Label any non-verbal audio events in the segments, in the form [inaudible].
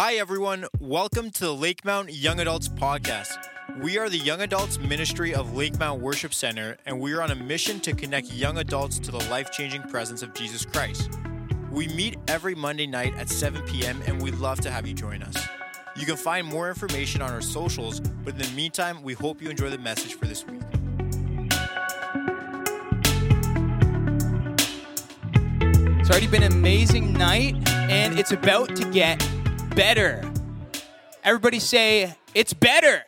Hi, everyone. Welcome to the Lakemount Young Adults Podcast. We are the Young Adults Ministry of Lakemount Worship Center, and we are on a mission to connect young adults to the life changing presence of Jesus Christ. We meet every Monday night at 7 p.m., and we'd love to have you join us. You can find more information on our socials, but in the meantime, we hope you enjoy the message for this week. It's already been an amazing night, and it's about to get better. Everybody say, it's better.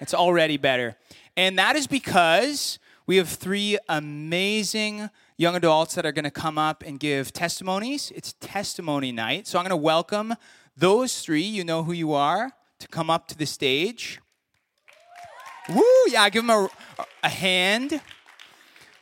It's already better. And that is because we have three amazing young adults that are going to come up and give testimonies. It's testimony night. So I'm going to welcome those three, you know who you are, to come up to the stage. Woo! Yeah, give them a, a hand.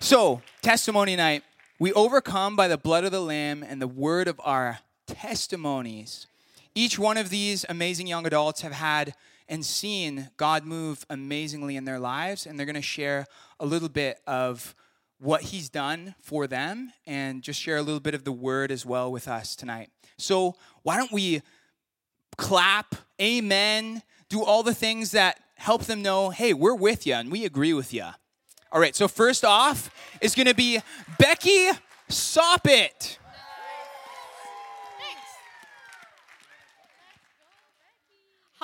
So, testimony night. We overcome by the blood of the Lamb and the word of our testimonies. Each one of these amazing young adults have had and seen God move amazingly in their lives, and they're going to share a little bit of what He's done for them and just share a little bit of the word as well with us tonight. So, why don't we clap, amen, do all the things that help them know hey, we're with you and we agree with you. All right, so first off is going to be Becky Soppit.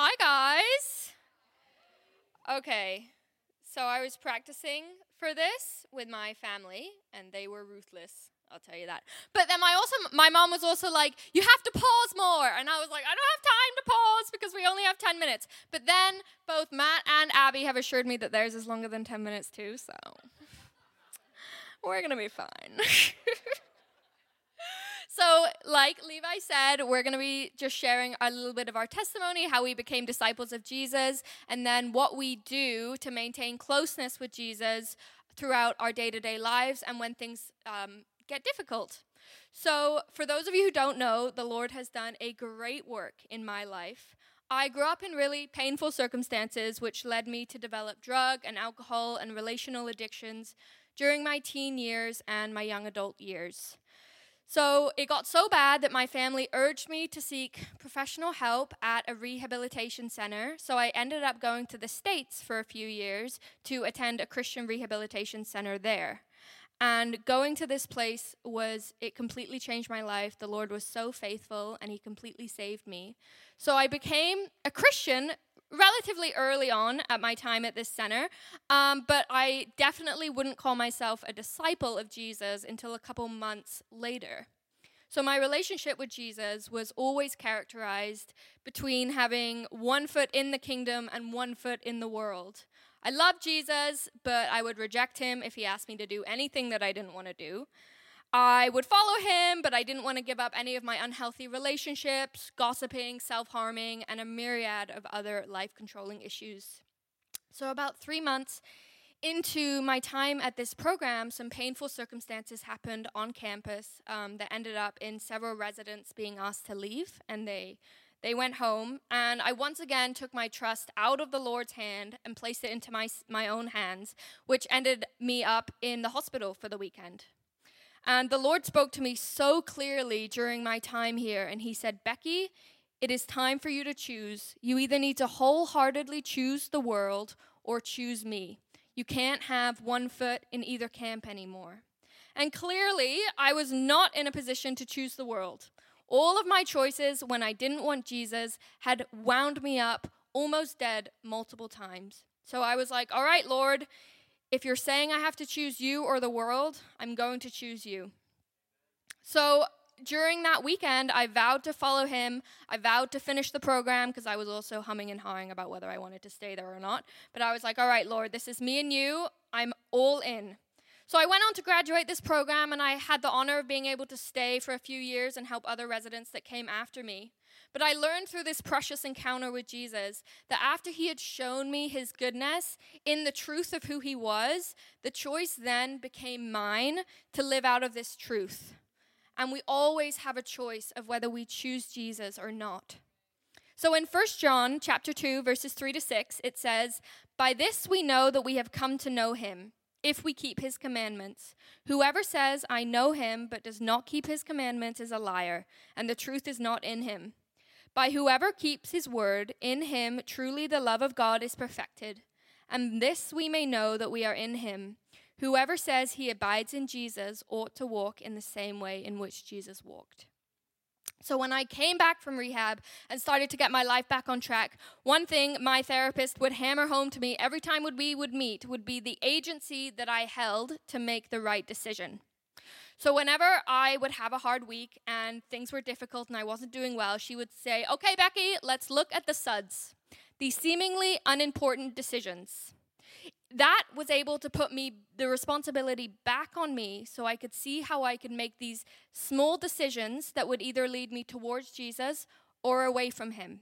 Hi, guys. Okay, so I was practicing for this with my family, and they were ruthless. I'll tell you that. But then my also my mom was also like, "You have to pause more," and I was like, "I don't have time to pause because we only have ten minutes." But then both Matt and Abby have assured me that theirs is longer than ten minutes too, so [laughs] we're gonna be fine. [laughs] So, like Levi said, we're going to be just sharing a little bit of our testimony, how we became disciples of Jesus, and then what we do to maintain closeness with Jesus throughout our day to day lives and when things um, get difficult. So, for those of you who don't know, the Lord has done a great work in my life. I grew up in really painful circumstances, which led me to develop drug and alcohol and relational addictions during my teen years and my young adult years. So it got so bad that my family urged me to seek professional help at a rehabilitation center. So I ended up going to the States for a few years to attend a Christian rehabilitation center there. And going to this place was, it completely changed my life. The Lord was so faithful and He completely saved me. So I became a Christian relatively early on at my time at this center, um, but I definitely wouldn't call myself a disciple of Jesus until a couple months later. So, my relationship with Jesus was always characterized between having one foot in the kingdom and one foot in the world. I loved Jesus, but I would reject him if he asked me to do anything that I didn't want to do. I would follow him, but I didn't want to give up any of my unhealthy relationships, gossiping, self harming, and a myriad of other life controlling issues. So, about three months into my time at this program, some painful circumstances happened on campus um, that ended up in several residents being asked to leave, and they they went home, and I once again took my trust out of the Lord's hand and placed it into my, my own hands, which ended me up in the hospital for the weekend. And the Lord spoke to me so clearly during my time here, and He said, Becky, it is time for you to choose. You either need to wholeheartedly choose the world or choose me. You can't have one foot in either camp anymore. And clearly, I was not in a position to choose the world. All of my choices when I didn't want Jesus had wound me up almost dead multiple times. So I was like, all right, Lord, if you're saying I have to choose you or the world, I'm going to choose you. So during that weekend, I vowed to follow him. I vowed to finish the program because I was also humming and hawing about whether I wanted to stay there or not. But I was like, all right, Lord, this is me and you. I'm all in. So I went on to graduate this program, and I had the honor of being able to stay for a few years and help other residents that came after me. But I learned through this precious encounter with Jesus that after he had shown me his goodness in the truth of who he was, the choice then became mine to live out of this truth. And we always have a choice of whether we choose Jesus or not. So in 1 John chapter 2 verses 3 to 6 it says, "By this we know that we have come to know him." if we keep his commandments. Whoever says, I know him, but does not keep his commandments is a liar, and the truth is not in him. By whoever keeps his word, in him truly the love of God is perfected. And this we may know that we are in him. Whoever says he abides in Jesus ought to walk in the same way in which Jesus walked. So, when I came back from rehab and started to get my life back on track, one thing my therapist would hammer home to me every time we would meet would be the agency that I held to make the right decision. So, whenever I would have a hard week and things were difficult and I wasn't doing well, she would say, Okay, Becky, let's look at the suds, the seemingly unimportant decisions that was able to put me the responsibility back on me so I could see how I could make these small decisions that would either lead me towards Jesus or away from him.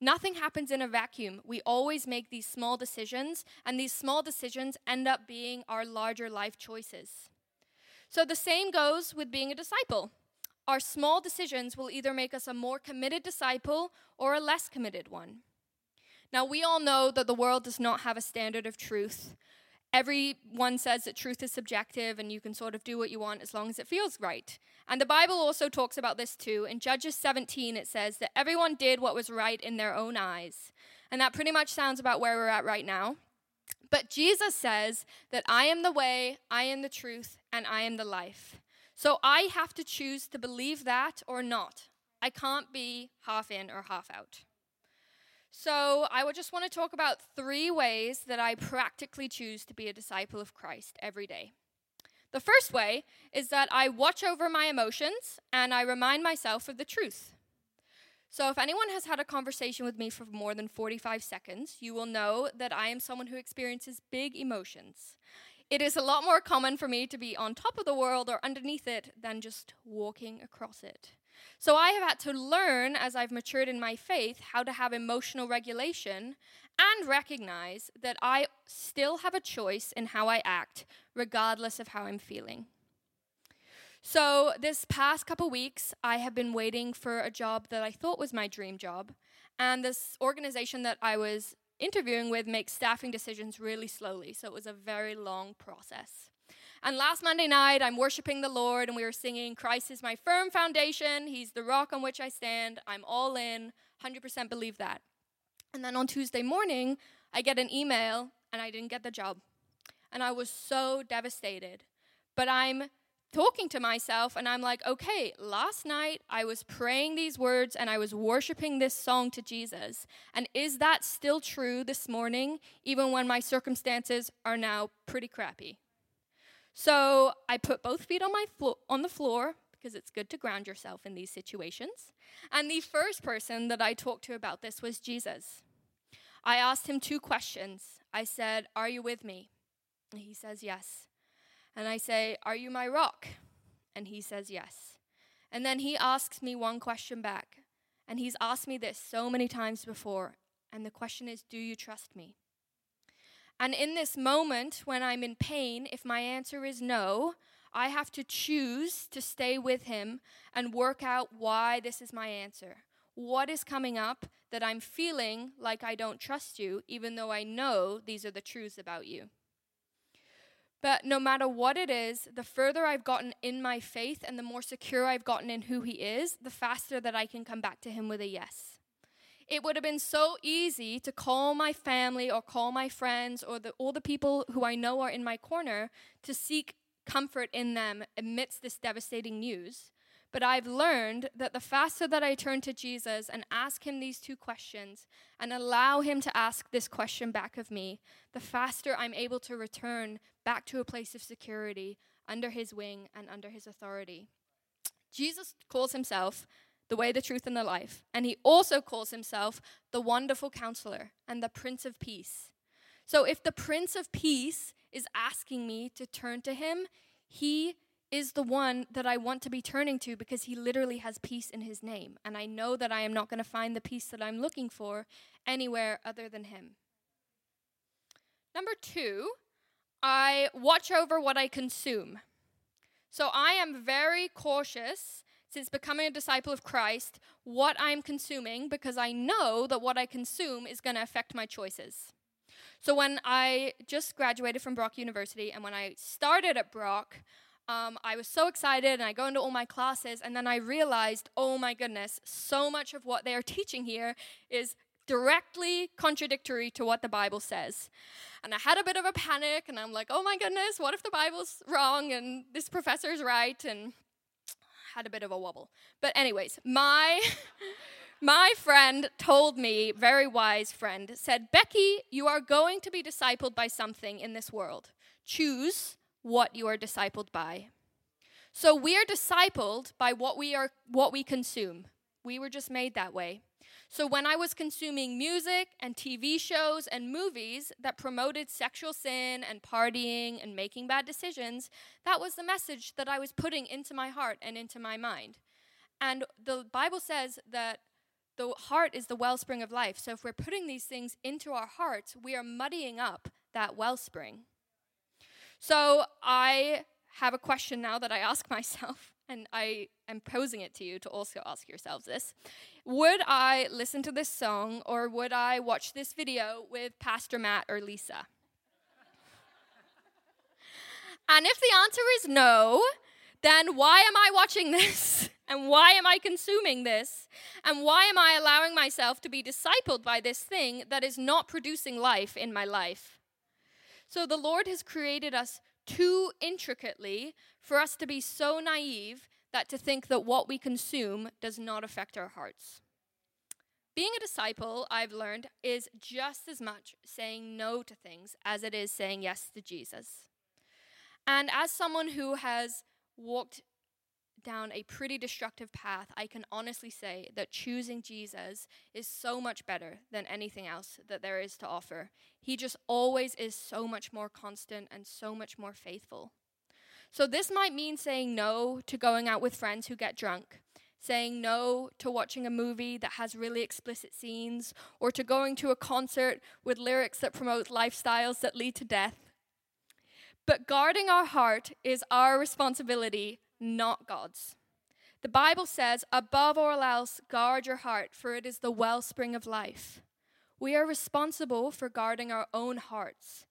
Nothing happens in a vacuum. We always make these small decisions, and these small decisions end up being our larger life choices. So the same goes with being a disciple. Our small decisions will either make us a more committed disciple or a less committed one. Now, we all know that the world does not have a standard of truth. Everyone says that truth is subjective and you can sort of do what you want as long as it feels right. And the Bible also talks about this too. In Judges 17, it says that everyone did what was right in their own eyes. And that pretty much sounds about where we're at right now. But Jesus says that I am the way, I am the truth, and I am the life. So I have to choose to believe that or not. I can't be half in or half out. So, I would just want to talk about three ways that I practically choose to be a disciple of Christ every day. The first way is that I watch over my emotions and I remind myself of the truth. So, if anyone has had a conversation with me for more than 45 seconds, you will know that I am someone who experiences big emotions. It is a lot more common for me to be on top of the world or underneath it than just walking across it. So I have had to learn as I've matured in my faith how to have emotional regulation and recognize that I still have a choice in how I act, regardless of how I'm feeling. So, this past couple weeks, I have been waiting for a job that I thought was my dream job. And this organization that I was interviewing with makes staffing decisions really slowly. So, it was a very long process. And last Monday night, I'm worshiping the Lord, and we were singing, Christ is my firm foundation. He's the rock on which I stand. I'm all in, 100% believe that. And then on Tuesday morning, I get an email, and I didn't get the job. And I was so devastated. But I'm talking to myself, and I'm like, okay, last night I was praying these words and I was worshiping this song to Jesus. And is that still true this morning, even when my circumstances are now pretty crappy? So I put both feet on my flo- on the floor because it's good to ground yourself in these situations. And the first person that I talked to about this was Jesus. I asked him two questions. I said, "Are you with me?" And he says, "Yes." And I say, "Are you my rock?" And he says, "Yes." And then he asks me one question back. And he's asked me this so many times before. And the question is, "Do you trust me?" And in this moment, when I'm in pain, if my answer is no, I have to choose to stay with him and work out why this is my answer. What is coming up that I'm feeling like I don't trust you, even though I know these are the truths about you? But no matter what it is, the further I've gotten in my faith and the more secure I've gotten in who He is, the faster that I can come back to Him with a yes. It would have been so easy to call my family or call my friends or the, all the people who I know are in my corner to seek comfort in them amidst this devastating news. But I've learned that the faster that I turn to Jesus and ask him these two questions and allow him to ask this question back of me, the faster I'm able to return back to a place of security under his wing and under his authority. Jesus calls himself the way, the truth, and the life. And he also calls himself the wonderful counselor and the Prince of Peace. So if the Prince of Peace is asking me to turn to him, he is the one that I want to be turning to because he literally has peace in his name. And I know that I am not going to find the peace that I'm looking for anywhere other than him. Number two, I watch over what I consume. So I am very cautious since becoming a disciple of Christ, what I'm consuming because I know that what I consume is going to affect my choices. So when I just graduated from Brock University and when I started at Brock, um, I was so excited and I go into all my classes, and then I realized, oh my goodness, so much of what they are teaching here is directly contradictory to what the Bible says. And I had a bit of a panic, and I'm like, oh my goodness, what if the Bible's wrong and this professor's right? And had a bit of a wobble. But, anyways, my. [laughs] My friend told me, very wise friend, said, Becky, you are going to be discipled by something in this world. Choose what you are discipled by. So we are discipled by what we are what we consume. We were just made that way. So when I was consuming music and TV shows and movies that promoted sexual sin and partying and making bad decisions, that was the message that I was putting into my heart and into my mind. And the Bible says that the heart is the wellspring of life. So if we're putting these things into our hearts, we are muddying up that wellspring. So I have a question now that I ask [laughs] myself, and I am posing it to you to also ask yourselves this. Would I listen to this song or would I watch this video with Pastor Matt or Lisa? and if the answer is no, then why am I watching this? [laughs] And why am I consuming this? And why am I allowing myself to be discipled by this thing that is not producing life in my life? So the Lord has created us too intricately for us to be so naive that to think that what we consume does not affect our hearts. Being a disciple, I've learned, is just as much saying no to things as it is saying yes to Jesus. And as someone who has walked down a pretty destructive path, I can honestly say that choosing Jesus is so much better than anything else that there is to offer. He just always is so much more constant and so much more faithful. So, this might mean saying no to going out with friends who get drunk, saying no to watching a movie that has really explicit scenes, or to going to a concert with lyrics that promote lifestyles that lead to death. But guarding our heart is our responsibility not God's. The Bible says, above all else, guard your heart, for it is the wellspring of life. We are responsible for guarding our own hearts.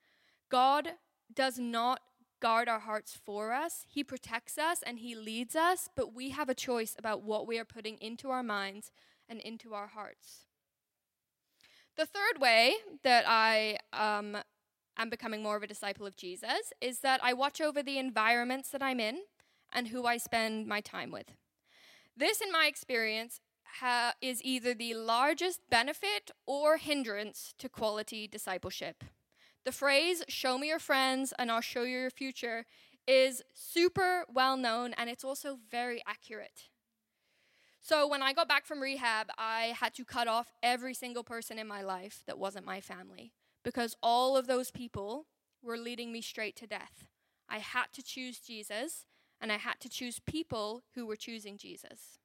God does not guard our hearts for us, He protects us and He leads us, but we have a choice about what we are putting into our minds and into our hearts. The third way that I um, am becoming more of a disciple of Jesus is that I watch over the environments that I'm in and who I spend my time with. This, in my experience, ha- is either the largest benefit or hindrance to quality discipleship. The phrase, show me your friends and I'll show you your future, is super well known and it's also very accurate. So, when I got back from rehab, I had to cut off every single person in my life that wasn't my family because all of those people were leading me straight to death. I had to choose Jesus and I had to choose people who were choosing Jesus.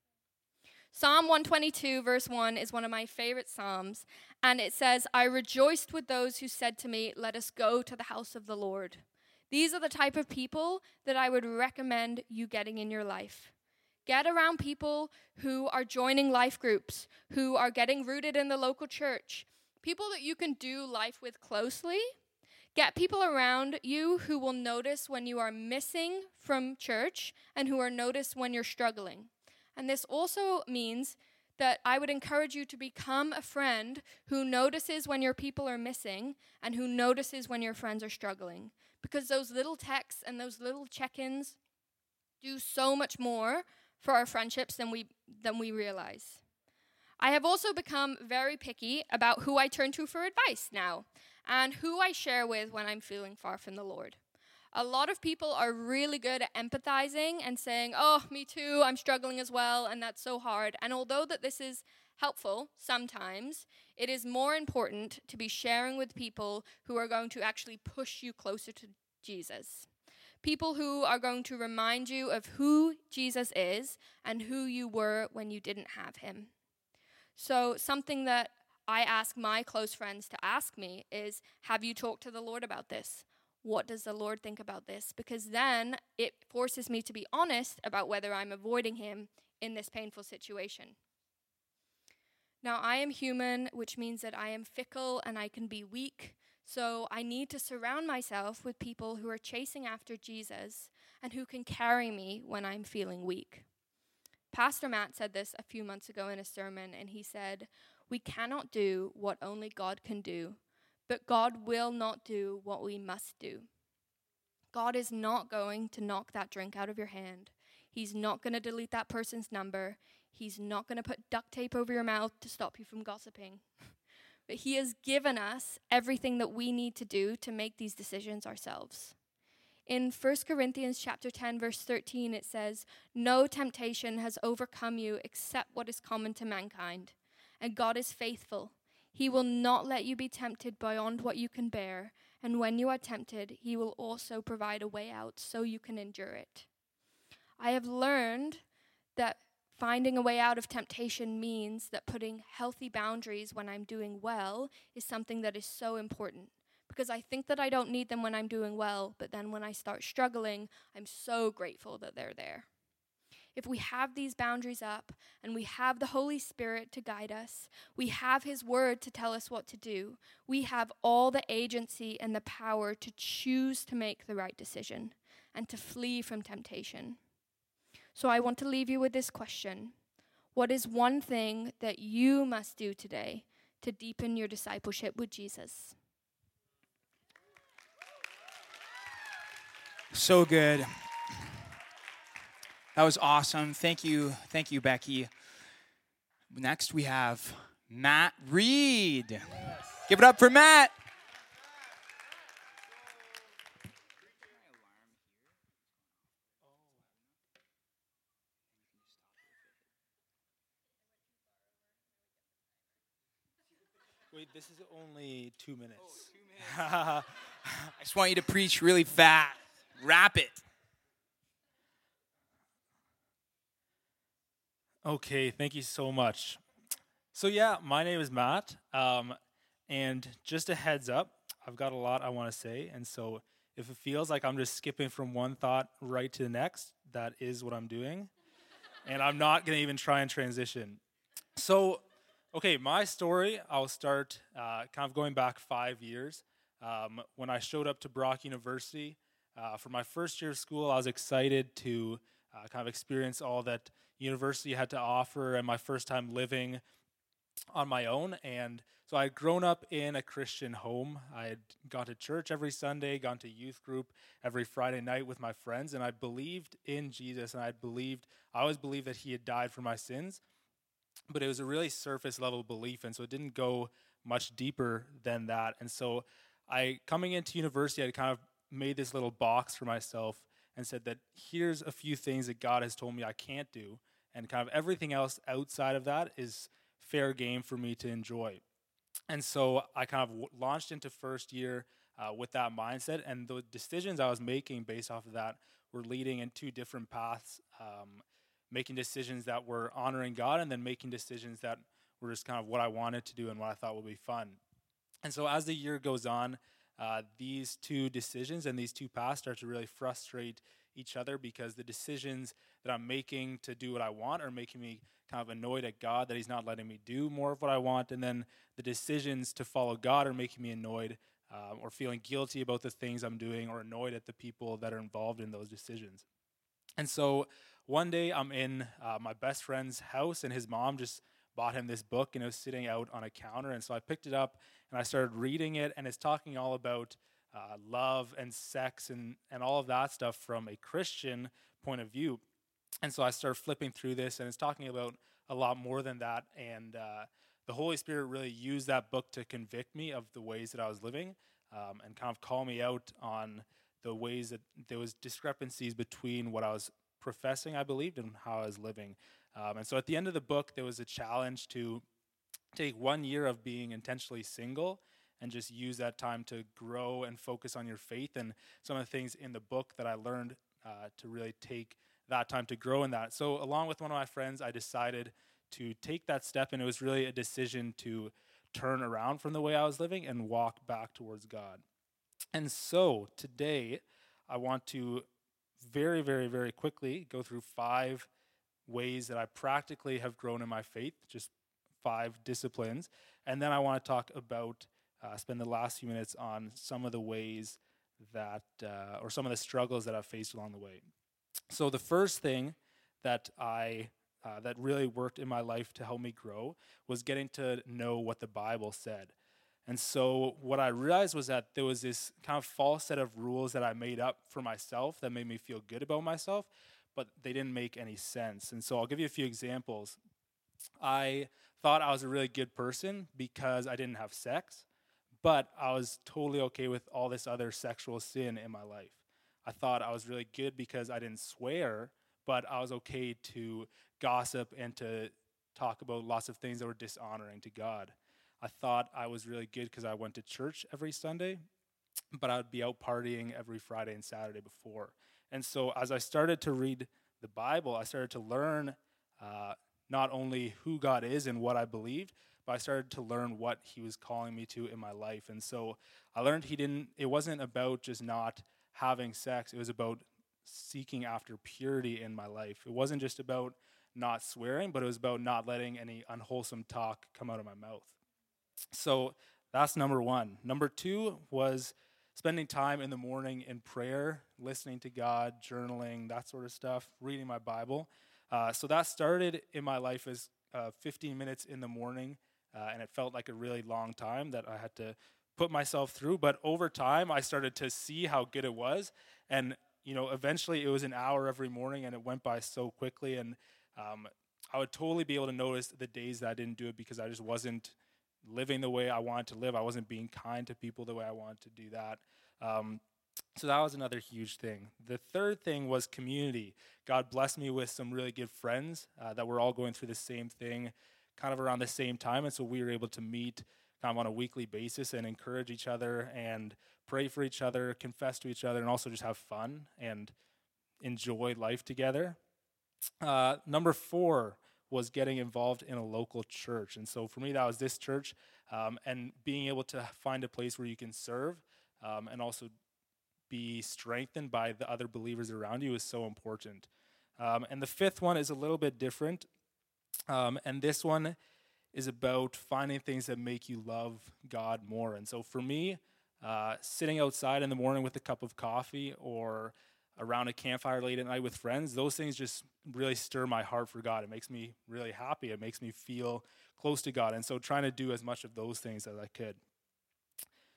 Psalm 122, verse 1, is one of my favorite Psalms, and it says, I rejoiced with those who said to me, Let us go to the house of the Lord. These are the type of people that I would recommend you getting in your life. Get around people who are joining life groups, who are getting rooted in the local church, people that you can do life with closely, Get people around you who will notice when you are missing from church and who are notice when you're struggling. And this also means that I would encourage you to become a friend who notices when your people are missing and who notices when your friends are struggling. Because those little texts and those little check ins do so much more for our friendships than we, than we realize. I have also become very picky about who I turn to for advice now and who I share with when I'm feeling far from the Lord. A lot of people are really good at empathizing and saying, "Oh, me too, I'm struggling as well, and that's so hard." And although that this is helpful sometimes, it is more important to be sharing with people who are going to actually push you closer to Jesus. People who are going to remind you of who Jesus is and who you were when you didn't have him. So, something that I ask my close friends to ask me is Have you talked to the Lord about this? What does the Lord think about this? Because then it forces me to be honest about whether I'm avoiding Him in this painful situation. Now, I am human, which means that I am fickle and I can be weak. So I need to surround myself with people who are chasing after Jesus and who can carry me when I'm feeling weak. Pastor Matt said this a few months ago in a sermon, and he said, We cannot do what only God can do, but God will not do what we must do. God is not going to knock that drink out of your hand. He's not going to delete that person's number. He's not going to put duct tape over your mouth to stop you from gossiping. [laughs] but He has given us everything that we need to do to make these decisions ourselves. In 1 Corinthians chapter 10 verse 13 it says, "No temptation has overcome you except what is common to mankind, and God is faithful. He will not let you be tempted beyond what you can bear, and when you are tempted, he will also provide a way out so you can endure it." I have learned that finding a way out of temptation means that putting healthy boundaries when I'm doing well is something that is so important because I think that I don't need them when I'm doing well, but then when I start struggling, I'm so grateful that they're there. If we have these boundaries up and we have the Holy Spirit to guide us, we have His Word to tell us what to do, we have all the agency and the power to choose to make the right decision and to flee from temptation. So I want to leave you with this question What is one thing that you must do today to deepen your discipleship with Jesus? So good. That was awesome. Thank you. Thank you, Becky. Next, we have Matt Reed. Give it up for Matt. Wait, this is only two minutes. [laughs] I just want you to preach really fast. Wrap it. Okay, thank you so much. So, yeah, my name is Matt. Um, and just a heads up, I've got a lot I want to say. And so, if it feels like I'm just skipping from one thought right to the next, that is what I'm doing. and I'm not going to even try and transition. So, okay, my story, I'll start uh, kind of going back five years. Um, when I showed up to Brock University, uh, for my first year of school, I was excited to uh, kind of experience all that university had to offer and my first time living on my own. And so I had grown up in a Christian home. I had gone to church every Sunday, gone to youth group every Friday night with my friends, and I believed in Jesus and I believed, I always believed that he had died for my sins. But it was a really surface level belief, and so it didn't go much deeper than that. And so I coming into university, I kind of made this little box for myself and said that here's a few things that God has told me I can't do, and kind of everything else outside of that is fair game for me to enjoy. And so I kind of w- launched into first year uh, with that mindset, and the decisions I was making based off of that were leading in two different paths. Um, making decisions that were honoring God, and then making decisions that were just kind of what I wanted to do and what I thought would be fun. And so as the year goes on, uh, these two decisions and these two paths start to really frustrate each other because the decisions that I'm making to do what I want are making me kind of annoyed at God that He's not letting me do more of what I want. And then the decisions to follow God are making me annoyed uh, or feeling guilty about the things I'm doing or annoyed at the people that are involved in those decisions. And so one day I'm in uh, my best friend's house and his mom just bought him this book and it was sitting out on a counter. And so I picked it up and I started reading it, and it's talking all about uh, love and sex and, and all of that stuff from a Christian point of view. And so I started flipping through this, and it's talking about a lot more than that. And uh, the Holy Spirit really used that book to convict me of the ways that I was living um, and kind of call me out on the ways that there was discrepancies between what I was professing I believed and how I was living. Um, and so at the end of the book, there was a challenge to take one year of being intentionally single and just use that time to grow and focus on your faith and some of the things in the book that I learned uh, to really take that time to grow in that. So, along with one of my friends, I decided to take that step, and it was really a decision to turn around from the way I was living and walk back towards God. And so, today, I want to very, very, very quickly go through five ways that I practically have grown in my faith, just five disciplines. And then I want to talk about, uh, spend the last few minutes on some of the ways that, uh, or some of the struggles that I've faced along the way. So the first thing that I uh, that really worked in my life to help me grow was getting to know what the Bible said. And so what I realized was that there was this kind of false set of rules that I made up for myself that made me feel good about myself, but they didn't make any sense. And so I'll give you a few examples. I thought I was a really good person because I didn't have sex, but I was totally okay with all this other sexual sin in my life. I thought I was really good because I didn't swear, but I was okay to gossip and to talk about lots of things that were dishonoring to God. I thought I was really good because I went to church every Sunday, but I'd be out partying every Friday and Saturday before. And so as I started to read the Bible, I started to learn uh, not only who God is and what I believed, but I started to learn what He was calling me to in my life. And so I learned He didn't, it wasn't about just not having sex, it was about seeking after purity in my life. It wasn't just about not swearing, but it was about not letting any unwholesome talk come out of my mouth. So that's number one. Number two was spending time in the morning in prayer, listening to God, journaling, that sort of stuff, reading my Bible. Uh, so that started in my life as uh, 15 minutes in the morning, uh, and it felt like a really long time that I had to put myself through. But over time, I started to see how good it was, and you know, eventually it was an hour every morning, and it went by so quickly. And um, I would totally be able to notice the days that I didn't do it because I just wasn't living the way I wanted to live. I wasn't being kind to people the way I wanted to do that. Um, so that was another huge thing. The third thing was community. God blessed me with some really good friends uh, that were all going through the same thing kind of around the same time. And so we were able to meet kind of on a weekly basis and encourage each other and pray for each other, confess to each other, and also just have fun and enjoy life together. Uh, number four was getting involved in a local church. And so for me, that was this church um, and being able to find a place where you can serve um, and also be strengthened by the other believers around you is so important. Um, and the fifth one is a little bit different. Um, and this one is about finding things that make you love God more. And so for me, uh, sitting outside in the morning with a cup of coffee or around a campfire late at night with friends, those things just really stir my heart for God. It makes me really happy. It makes me feel close to God. And so trying to do as much of those things as I could.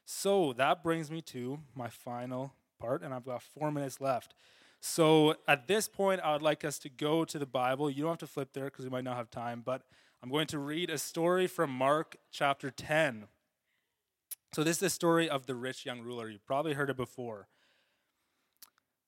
So that brings me to my final part, and I've got four minutes left. So at this point, I would like us to go to the Bible. You don't have to flip there because we might not have time, but I'm going to read a story from Mark chapter 10. So this is the story of the rich young ruler. You've probably heard it before.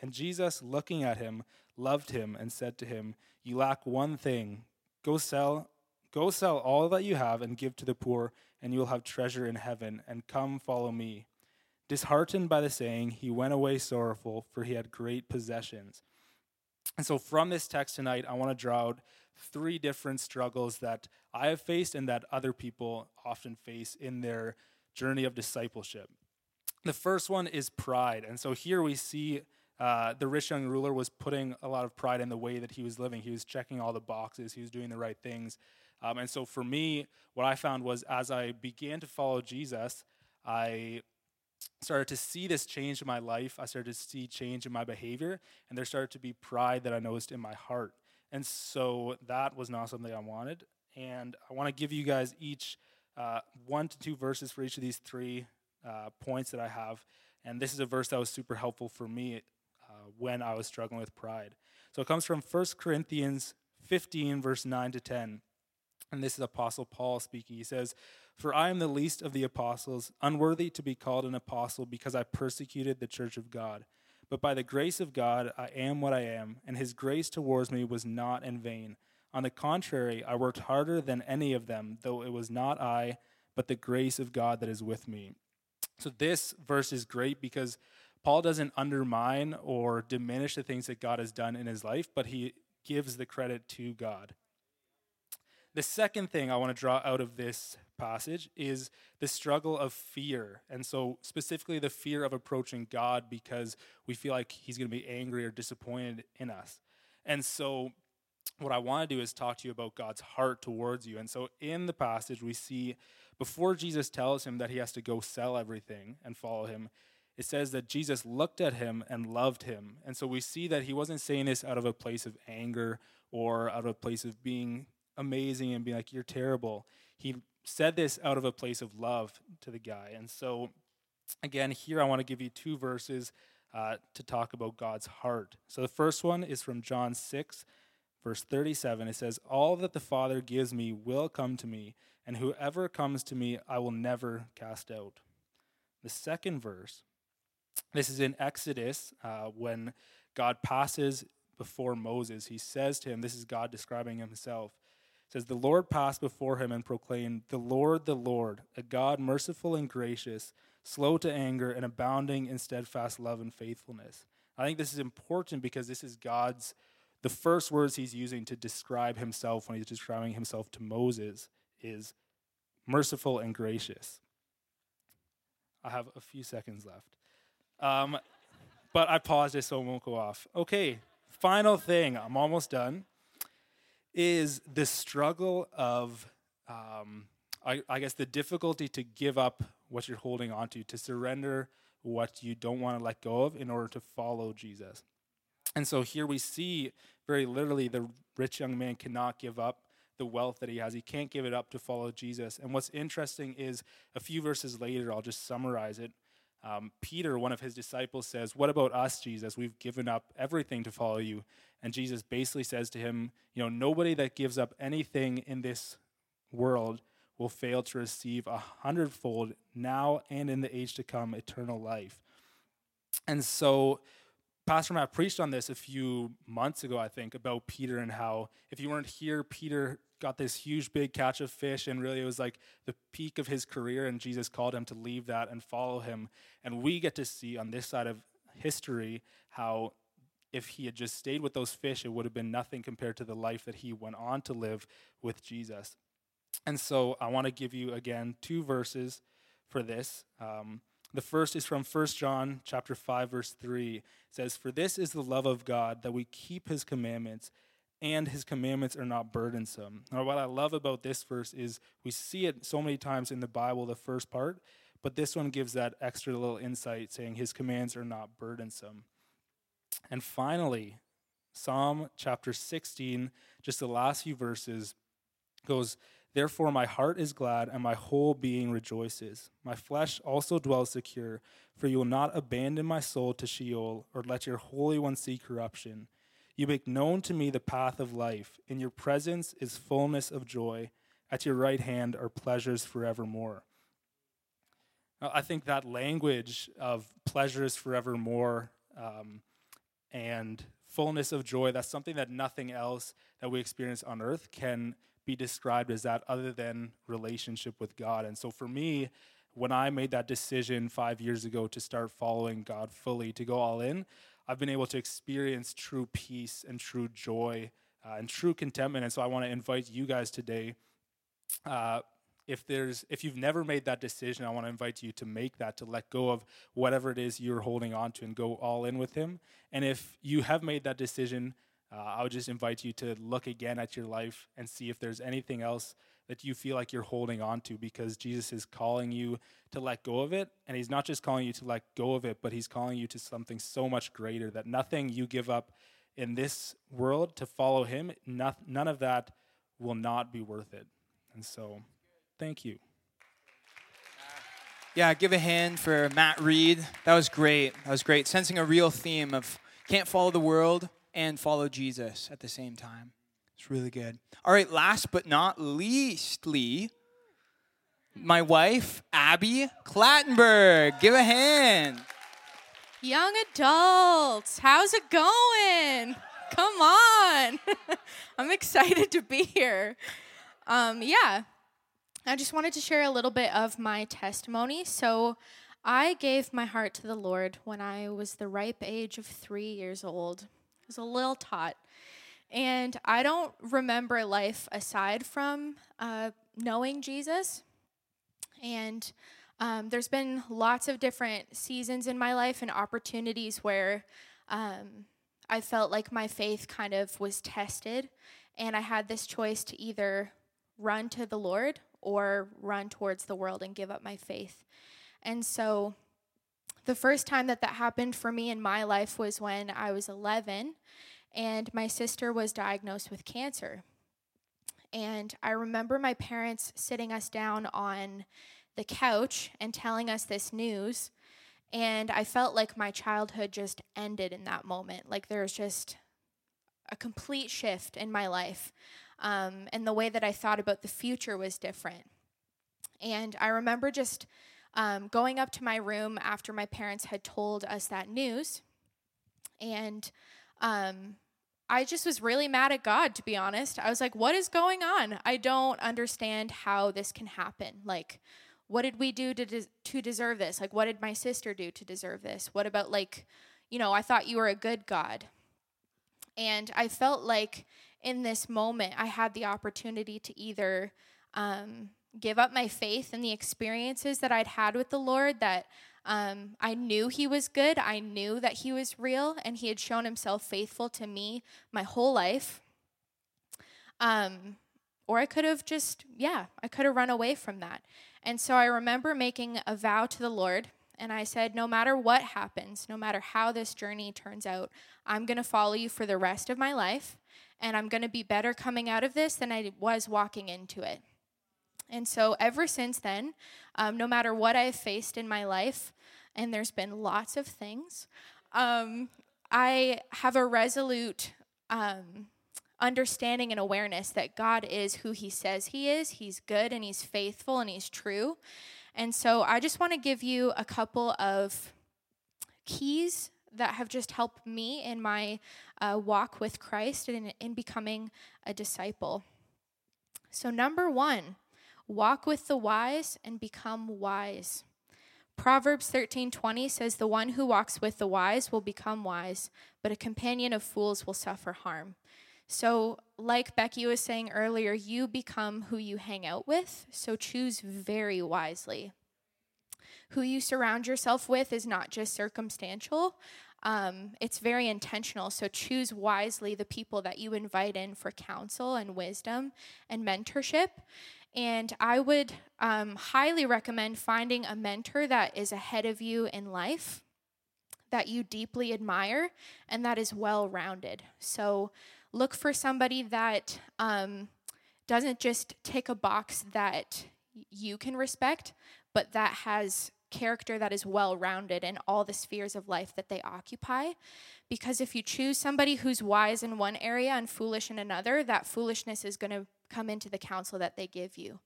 And Jesus, looking at him, loved him and said to him, You lack one thing. Go sell go sell all that you have and give to the poor, and you will have treasure in heaven, and come follow me. Disheartened by the saying, he went away sorrowful, for he had great possessions. And so from this text tonight, I want to draw out three different struggles that I have faced and that other people often face in their journey of discipleship. The first one is pride. And so here we see uh, the rich young ruler was putting a lot of pride in the way that he was living. He was checking all the boxes, he was doing the right things. Um, and so for me, what I found was as I began to follow Jesus, I started to see this change in my life. I started to see change in my behavior, and there started to be pride that I noticed in my heart. And so that was not something I wanted. And I want to give you guys each uh, one to two verses for each of these three uh, points that I have. And this is a verse that was super helpful for me Uh, when I was struggling with pride. So it comes from 1 Corinthians 15, verse 9 to 10. And this is Apostle Paul speaking. He says, For I am the least of the apostles, unworthy to be called an apostle because I persecuted the church of God. But by the grace of God, I am what I am, and his grace towards me was not in vain. On the contrary, I worked harder than any of them, though it was not I, but the grace of God that is with me. So this verse is great because Paul doesn't undermine or diminish the things that God has done in his life, but he gives the credit to God. The second thing I want to draw out of this passage is the struggle of fear. And so, specifically, the fear of approaching God because we feel like He's going to be angry or disappointed in us. And so, what I want to do is talk to you about God's heart towards you. And so, in the passage, we see before Jesus tells him that he has to go sell everything and follow him, it says that Jesus looked at him and loved him. And so, we see that he wasn't saying this out of a place of anger or out of a place of being amazing and being like, you're terrible. He said this out of a place of love to the guy. And so, again, here I want to give you two verses uh, to talk about God's heart. So the first one is from John 6, verse 37. It says, All that the Father gives me will come to me, and whoever comes to me I will never cast out. The second verse, this is in Exodus uh, when God passes before Moses. He says to him, This is God describing himself says, The Lord passed before him and proclaimed, The Lord, the Lord, a God merciful and gracious, slow to anger, and abounding in steadfast love and faithfulness. I think this is important because this is God's, the first words he's using to describe himself when he's describing himself to Moses is merciful and gracious. I have a few seconds left. Um, but I paused it so it won't go off. Okay, final thing. I'm almost done is the struggle of, um, I, I guess, the difficulty to give up what you're holding onto, to surrender what you don't want to let go of in order to follow Jesus. And so here we see very literally the rich young man cannot give up the wealth that he has. He can't give it up to follow Jesus. And what's interesting is a few verses later, I'll just summarize it. Um, Peter, one of his disciples, says, What about us, Jesus? We've given up everything to follow you. And Jesus basically says to him, You know, nobody that gives up anything in this world will fail to receive a hundredfold now and in the age to come eternal life. And so, Pastor Matt preached on this a few months ago, I think, about Peter and how if you weren't here, Peter got this huge big catch of fish and really it was like the peak of his career and Jesus called him to leave that and follow him. And we get to see on this side of history how if he had just stayed with those fish it would have been nothing compared to the life that he went on to live with Jesus. And so I want to give you again two verses for this. Um, the first is from 1 John chapter 5 verse 3 it says for this is the love of God that we keep his commandments and his commandments are not burdensome. Now, what I love about this verse is we see it so many times in the Bible, the first part, but this one gives that extra little insight saying his commands are not burdensome. And finally, Psalm chapter 16, just the last few verses, goes, Therefore, my heart is glad and my whole being rejoices. My flesh also dwells secure, for you will not abandon my soul to Sheol or let your Holy One see corruption. You make known to me the path of life. In your presence is fullness of joy. At your right hand are pleasures forevermore. I think that language of pleasures forevermore um, and fullness of joy, that's something that nothing else that we experience on earth can be described as that other than relationship with God. And so for me, when I made that decision five years ago to start following God fully, to go all in, I've been able to experience true peace and true joy uh, and true contentment. And so I want to invite you guys today. Uh, if there's if you've never made that decision, I want to invite you to make that to let go of whatever it is you're holding on to and go all in with Him. And if you have made that decision, uh, I would just invite you to look again at your life and see if there's anything else that you feel like you're holding on to because Jesus is calling you to let go of it. And He's not just calling you to let go of it, but He's calling you to something so much greater that nothing you give up in this world to follow Him, none of that will not be worth it. And so, thank you. Yeah, give a hand for Matt Reed. That was great. That was great. Sensing a real theme of can't follow the world and follow Jesus at the same time. It's really good. All right, last but not leastly, my wife, Abby Clattenburg. Give a hand. Young adults, how's it going? Come on. [laughs] I'm excited to be here. Um, yeah, I just wanted to share a little bit of my testimony. So, I gave my heart to the Lord when I was the ripe age of three years old. I was a little tot. And I don't remember life aside from uh, knowing Jesus. And um, there's been lots of different seasons in my life and opportunities where um, I felt like my faith kind of was tested. And I had this choice to either run to the Lord or run towards the world and give up my faith. And so the first time that that happened for me in my life was when I was 11 and my sister was diagnosed with cancer. And I remember my parents sitting us down on the couch and telling us this news. And I felt like my childhood just ended in that moment. Like there was just a complete shift in my life. Um, and the way that I thought about the future was different. And I remember just um, going up to my room after my parents had told us that news. And um, I just was really mad at God, to be honest. I was like, what is going on? I don't understand how this can happen. Like, what did we do to, to deserve this? Like, what did my sister do to deserve this? What about, like, you know, I thought you were a good God. And I felt like in this moment, I had the opportunity to either um, give up my faith in the experiences that I'd had with the Lord, that um, I knew He was good, I knew that He was real, and He had shown Himself faithful to me my whole life. Um, or I could have just, yeah, I could have run away from that. And so I remember making a vow to the Lord, and I said, no matter what happens, no matter how this journey turns out, I'm going to follow you for the rest of my life, and I'm going to be better coming out of this than I was walking into it. And so, ever since then, um, no matter what I've faced in my life, and there's been lots of things, um, I have a resolute um, understanding and awareness that God is who He says He is. He's good and He's faithful and He's true. And so, I just want to give you a couple of keys that have just helped me in my uh, walk with Christ and in, in becoming a disciple. So, number one, Walk with the wise and become wise. Proverbs 13:20 says the one who walks with the wise will become wise, but a companion of fools will suffer harm. So, like Becky was saying earlier, you become who you hang out with, so choose very wisely. Who you surround yourself with is not just circumstantial, um, it's very intentional. So choose wisely the people that you invite in for counsel and wisdom and mentorship. And I would um, highly recommend finding a mentor that is ahead of you in life, that you deeply admire, and that is well rounded. So look for somebody that um, doesn't just tick a box that you can respect, but that has character that is well rounded in all the spheres of life that they occupy. Because if you choose somebody who's wise in one area and foolish in another, that foolishness is going to come into the counsel that they give you.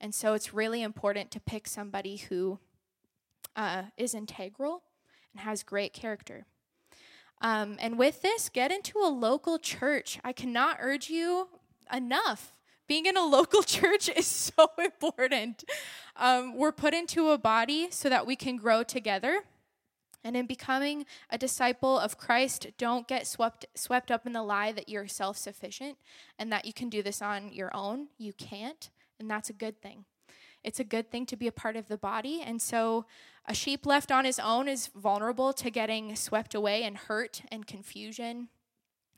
And so it's really important to pick somebody who uh, is integral and has great character. Um, and with this, get into a local church. I cannot urge you enough. Being in a local [laughs] church is so [laughs] important. Um, we're put into a body so that we can grow together. And in becoming a disciple of Christ, don't get swept, swept up in the lie that you're self sufficient and that you can do this on your own. You can't, and that's a good thing. It's a good thing to be a part of the body. And so, a sheep left on his own is vulnerable to getting swept away in hurt and confusion,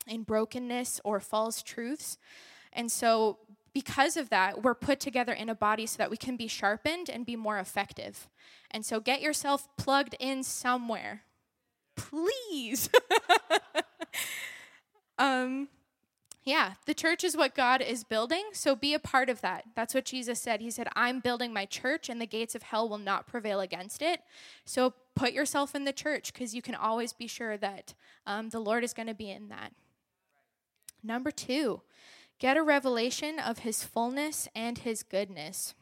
in brokenness or false truths. And so, because of that, we're put together in a body so that we can be sharpened and be more effective. And so get yourself plugged in somewhere. Please. [laughs] um, yeah, the church is what God is building, so be a part of that. That's what Jesus said. He said, I'm building my church, and the gates of hell will not prevail against it. So put yourself in the church because you can always be sure that um, the Lord is going to be in that. Number two, Get a revelation of his fullness and his goodness.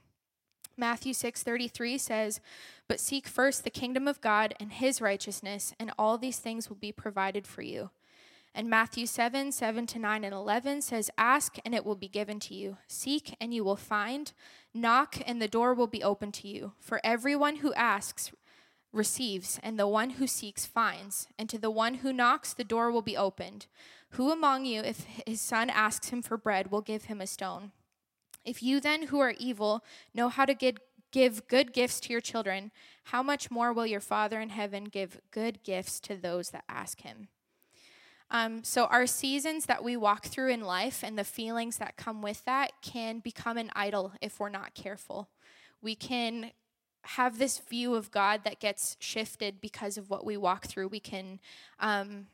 Matthew 6:33 says, "But seek first the kingdom of God and his righteousness, and all these things will be provided for you." And Matthew 7, 7 to 9 and 11 says, Ask and it will be given to you. Seek and you will find. Knock and the door will be open to you. For everyone who asks receives, and the one who seeks finds, and to the one who knocks, the door will be opened. Who among you, if his son asks him for bread, will give him a stone? If you then, who are evil, know how to give, good gifts to your children, how much more will your Father in heaven give good gifts to those that ask him? Um, so, our seasons that we walk through in life and the feelings that come with that can become an idol if we're not careful. We can have this view of God that gets shifted because of what we walk through. We can um,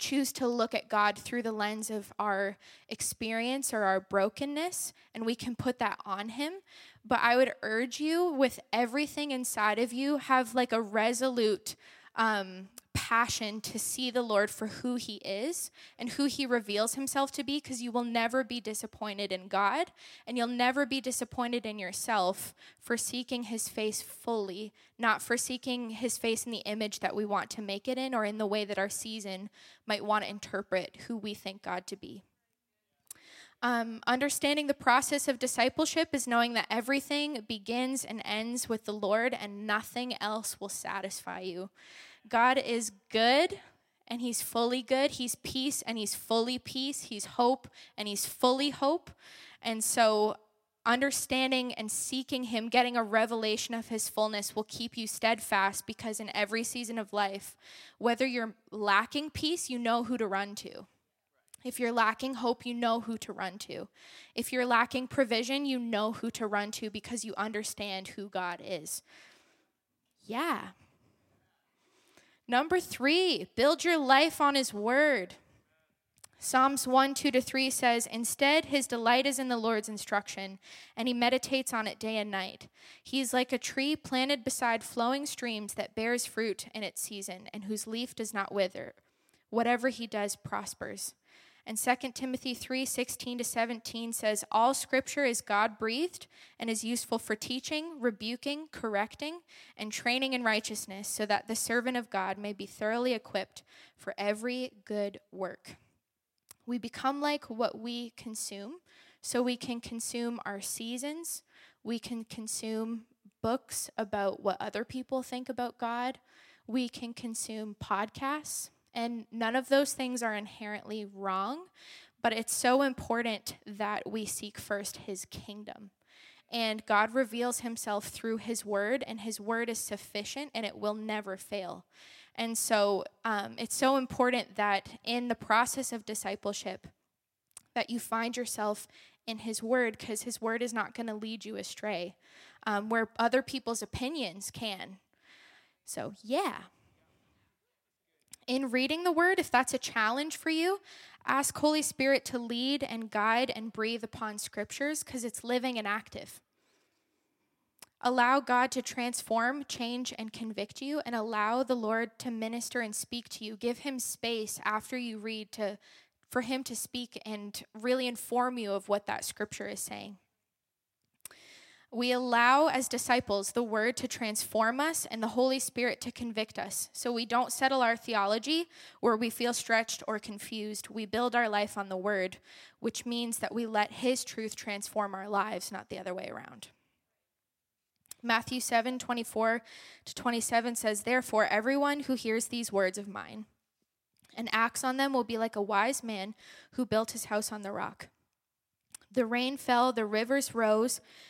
choose to look at God through the lens of our experience or our brokenness, and we can put that on Him. But I would urge you, with everything inside of you, have like a resolute um, passion to see the Lord for who He is and who He reveals Himself to be, because you will never be disappointed in God and you'll never be disappointed in yourself for seeking His face fully, not for seeking His face in the image that we want to make it in or in the way that our season might want to interpret who we think God to be. Um, understanding the process of discipleship is knowing that everything begins and ends with the Lord and nothing else will satisfy you. God is good and He's fully good. He's peace and He's fully peace. He's hope and He's fully hope. And so, understanding and seeking Him, getting a revelation of His fullness, will keep you steadfast because in every season of life, whether you're lacking peace, you know who to run to. If you're lacking hope, you know who to run to. If you're lacking provision, you know who to run to because you understand who God is. Yeah. Number three, build your life on His Word. Psalms 1 2 to 3 says, Instead, his delight is in the Lord's instruction, and he meditates on it day and night. He is like a tree planted beside flowing streams that bears fruit in its season, and whose leaf does not wither. Whatever he does prospers. And 2 Timothy 3 16 to 17 says, All scripture is God breathed and is useful for teaching, rebuking, correcting, and training in righteousness, so that the servant of God may be thoroughly equipped for every good work. We become like what we consume, so we can consume our seasons, we can consume books about what other people think about God, we can consume podcasts and none of those things are inherently wrong, but it's so important that we seek first his kingdom. And God reveals himself through his word, and his word is sufficient and it will never fail. And so um, it's so important that in the process of discipleship, that you find yourself in his word because his word is not going to lead you astray um, where other people's opinions can. So, yeah in reading the word, if that's a challenge for you, ask Holy Spirit to lead and guide and breathe upon scriptures because it's living and active. Allow God to transform, change, and convict you, and allow the Lord to minister and speak to you. Give Him space after you read to, for Him to speak and really inform you of what that scripture is saying. We allow, as disciples, the Word to transform us and the Holy Spirit to convict us. So we don't settle our theology where we feel stretched or confused. We build our life on the Word, which means that we let His truth transform our lives, not the other way around. Matthew 7 24 to 27 says, Therefore, everyone who hears these words of mine and acts on them will be like a wise man who built his house on the rock. The rain fell, the rivers rose,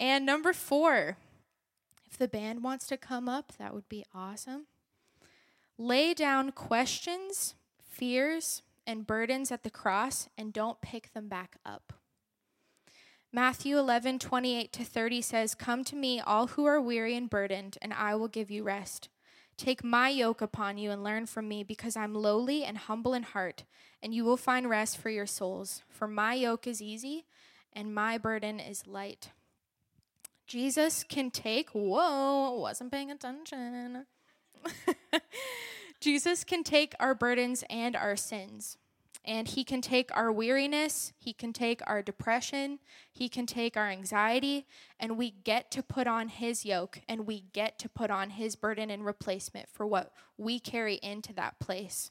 And number four, if the band wants to come up, that would be awesome. Lay down questions, fears, and burdens at the cross and don't pick them back up. Matthew 11, 28 to 30 says, Come to me, all who are weary and burdened, and I will give you rest. Take my yoke upon you and learn from me, because I'm lowly and humble in heart, and you will find rest for your souls. For my yoke is easy, and my burden is light. Jesus can take, whoa, wasn't paying attention. [laughs] Jesus can take our burdens and our sins. And he can take our weariness, he can take our depression, he can take our anxiety, and we get to put on his yoke and we get to put on his burden in replacement for what we carry into that place.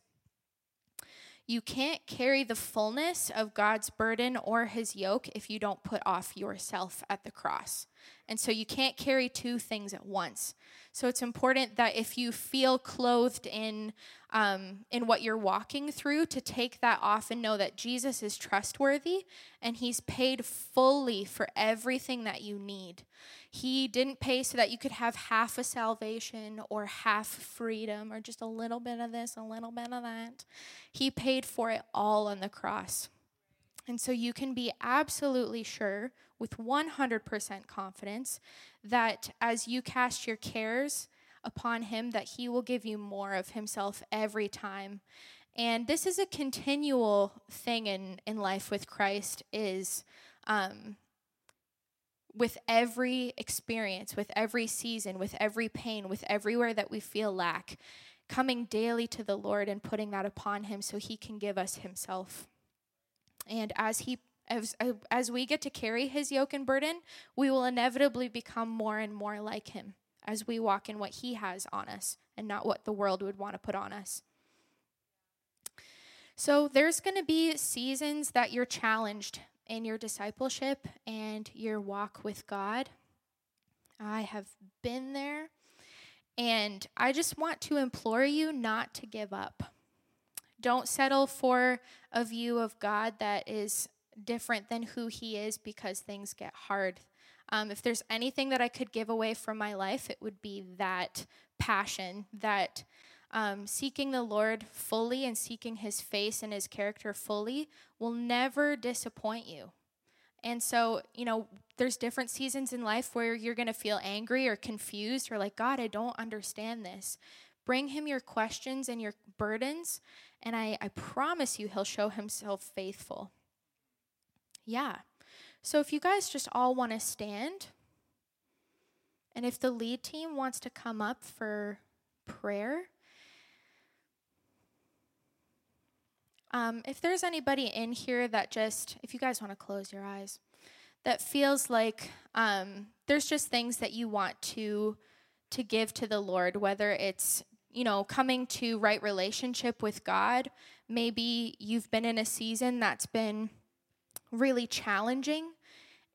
You can't carry the fullness of God's burden or his yoke if you don't put off yourself at the cross. And so you can't carry two things at once. So it's important that if you feel clothed in um, in what you're walking through, to take that off and know that Jesus is trustworthy and He's paid fully for everything that you need. He didn't pay so that you could have half a salvation or half freedom or just a little bit of this, a little bit of that. He paid for it all on the cross. And so you can be absolutely sure with 100% confidence that as you cast your cares upon him that he will give you more of himself every time. And this is a continual thing in, in life with Christ is um, with every experience, with every season, with every pain, with everywhere that we feel lack, coming daily to the Lord and putting that upon him so he can give us himself. And as he as, as we get to carry his yoke and burden, we will inevitably become more and more like him as we walk in what he has on us and not what the world would want to put on us. So there's going to be seasons that you're challenged in your discipleship and your walk with God. I have been there. And I just want to implore you not to give up. Don't settle for a view of God that is different than who He is because things get hard. Um, if there's anything that I could give away from my life, it would be that passion, that um, seeking the Lord fully and seeking His face and His character fully will never disappoint you. And so, you know, there's different seasons in life where you're going to feel angry or confused or like, God, I don't understand this. Bring Him your questions and your burdens, and I, I promise you, He'll show Himself faithful. Yeah. So if you guys just all want to stand, and if the lead team wants to come up for prayer, um, if there's anybody in here that just, if you guys want to close your eyes, that feels like um, there's just things that you want to to give to the Lord, whether it's you know coming to right relationship with God, maybe you've been in a season that's been really challenging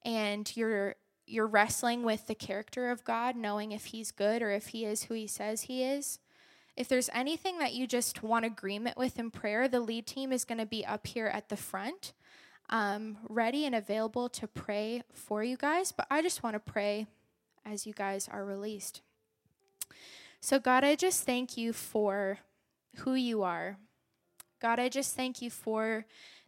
and you're you're wrestling with the character of God, knowing if he's good or if he is who he says he is. If there's anything that you just want agreement with in prayer, the lead team is going to be up here at the front, um, ready and available to pray for you guys. But I just want to pray as you guys are released. So, God, I just thank you for who you are. God, I just thank you for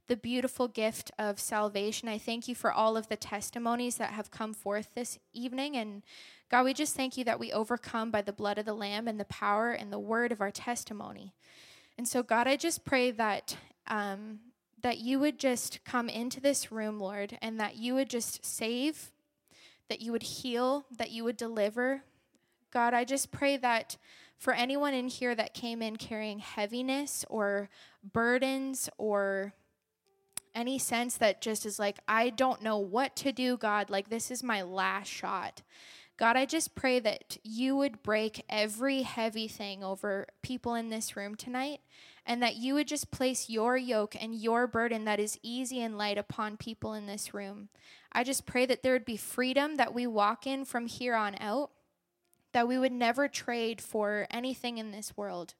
the beautiful gift of salvation. I thank you for all of the testimonies that have come forth this evening. And God, we just thank you that we overcome by the blood of the Lamb and the power and the word of our testimony. And so, God, I just pray that. Um, that you would just come into this room, Lord, and that you would just save, that you would heal, that you would deliver. God, I just pray that for anyone in here that came in carrying heaviness or burdens or any sense that just is like, I don't know what to do, God, like this is my last shot. God, I just pray that you would break every heavy thing over people in this room tonight and that you would just place your yoke and your burden that is easy and light upon people in this room. I just pray that there would be freedom that we walk in from here on out, that we would never trade for anything in this world.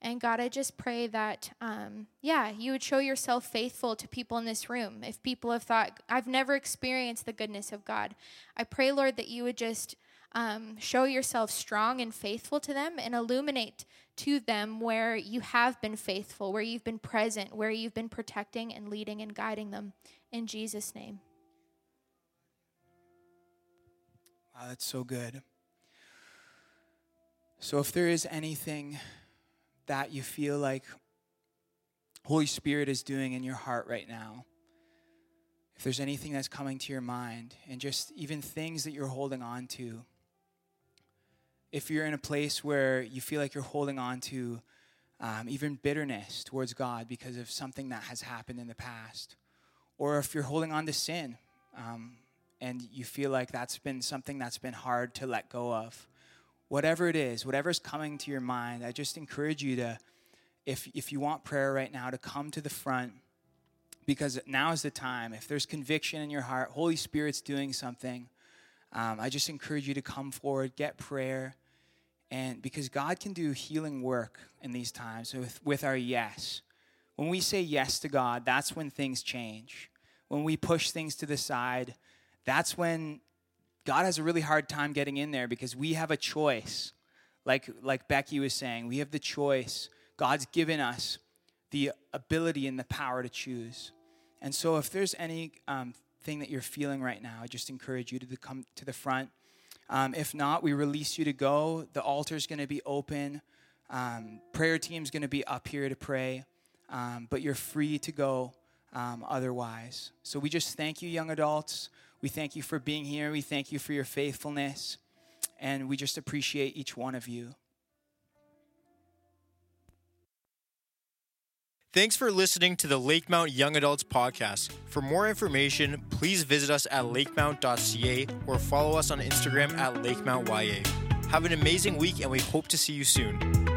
And God, I just pray that, um, yeah, you would show yourself faithful to people in this room. If people have thought, I've never experienced the goodness of God, I pray, Lord, that you would just um, show yourself strong and faithful to them and illuminate to them where you have been faithful, where you've been present, where you've been protecting and leading and guiding them. In Jesus' name. Wow, that's so good. So, if there is anything that you feel like Holy Spirit is doing in your heart right now. If there's anything that's coming to your mind, and just even things that you're holding on to, if you're in a place where you feel like you're holding on to um, even bitterness towards God because of something that has happened in the past, or if you're holding on to sin um, and you feel like that's been something that's been hard to let go of, whatever it is, whatever's coming to your mind, I just encourage you to, if, if you want prayer right now, to come to the front because now is the time. If there's conviction in your heart, Holy Spirit's doing something. Um, I just encourage you to come forward, get prayer, and because God can do healing work in these times with, with our yes. When we say yes to God, that's when things change. When we push things to the side, that's when God has a really hard time getting in there because we have a choice. Like, like Becky was saying, we have the choice. God's given us the ability and the power to choose. And so, if there's any um, thing that you're feeling right now, I just encourage you to come to the front. Um, if not, we release you to go. The altar's going to be open. Um, prayer team's going to be up here to pray, um, but you're free to go um, otherwise. So we just thank you, young adults. We thank you for being here. We thank you for your faithfulness, and we just appreciate each one of you. Thanks for listening to the Lakemount Young Adults podcast. For more information, please visit us at lakemount.ca or follow us on Instagram at LakeMountYA. Have an amazing week and we hope to see you soon.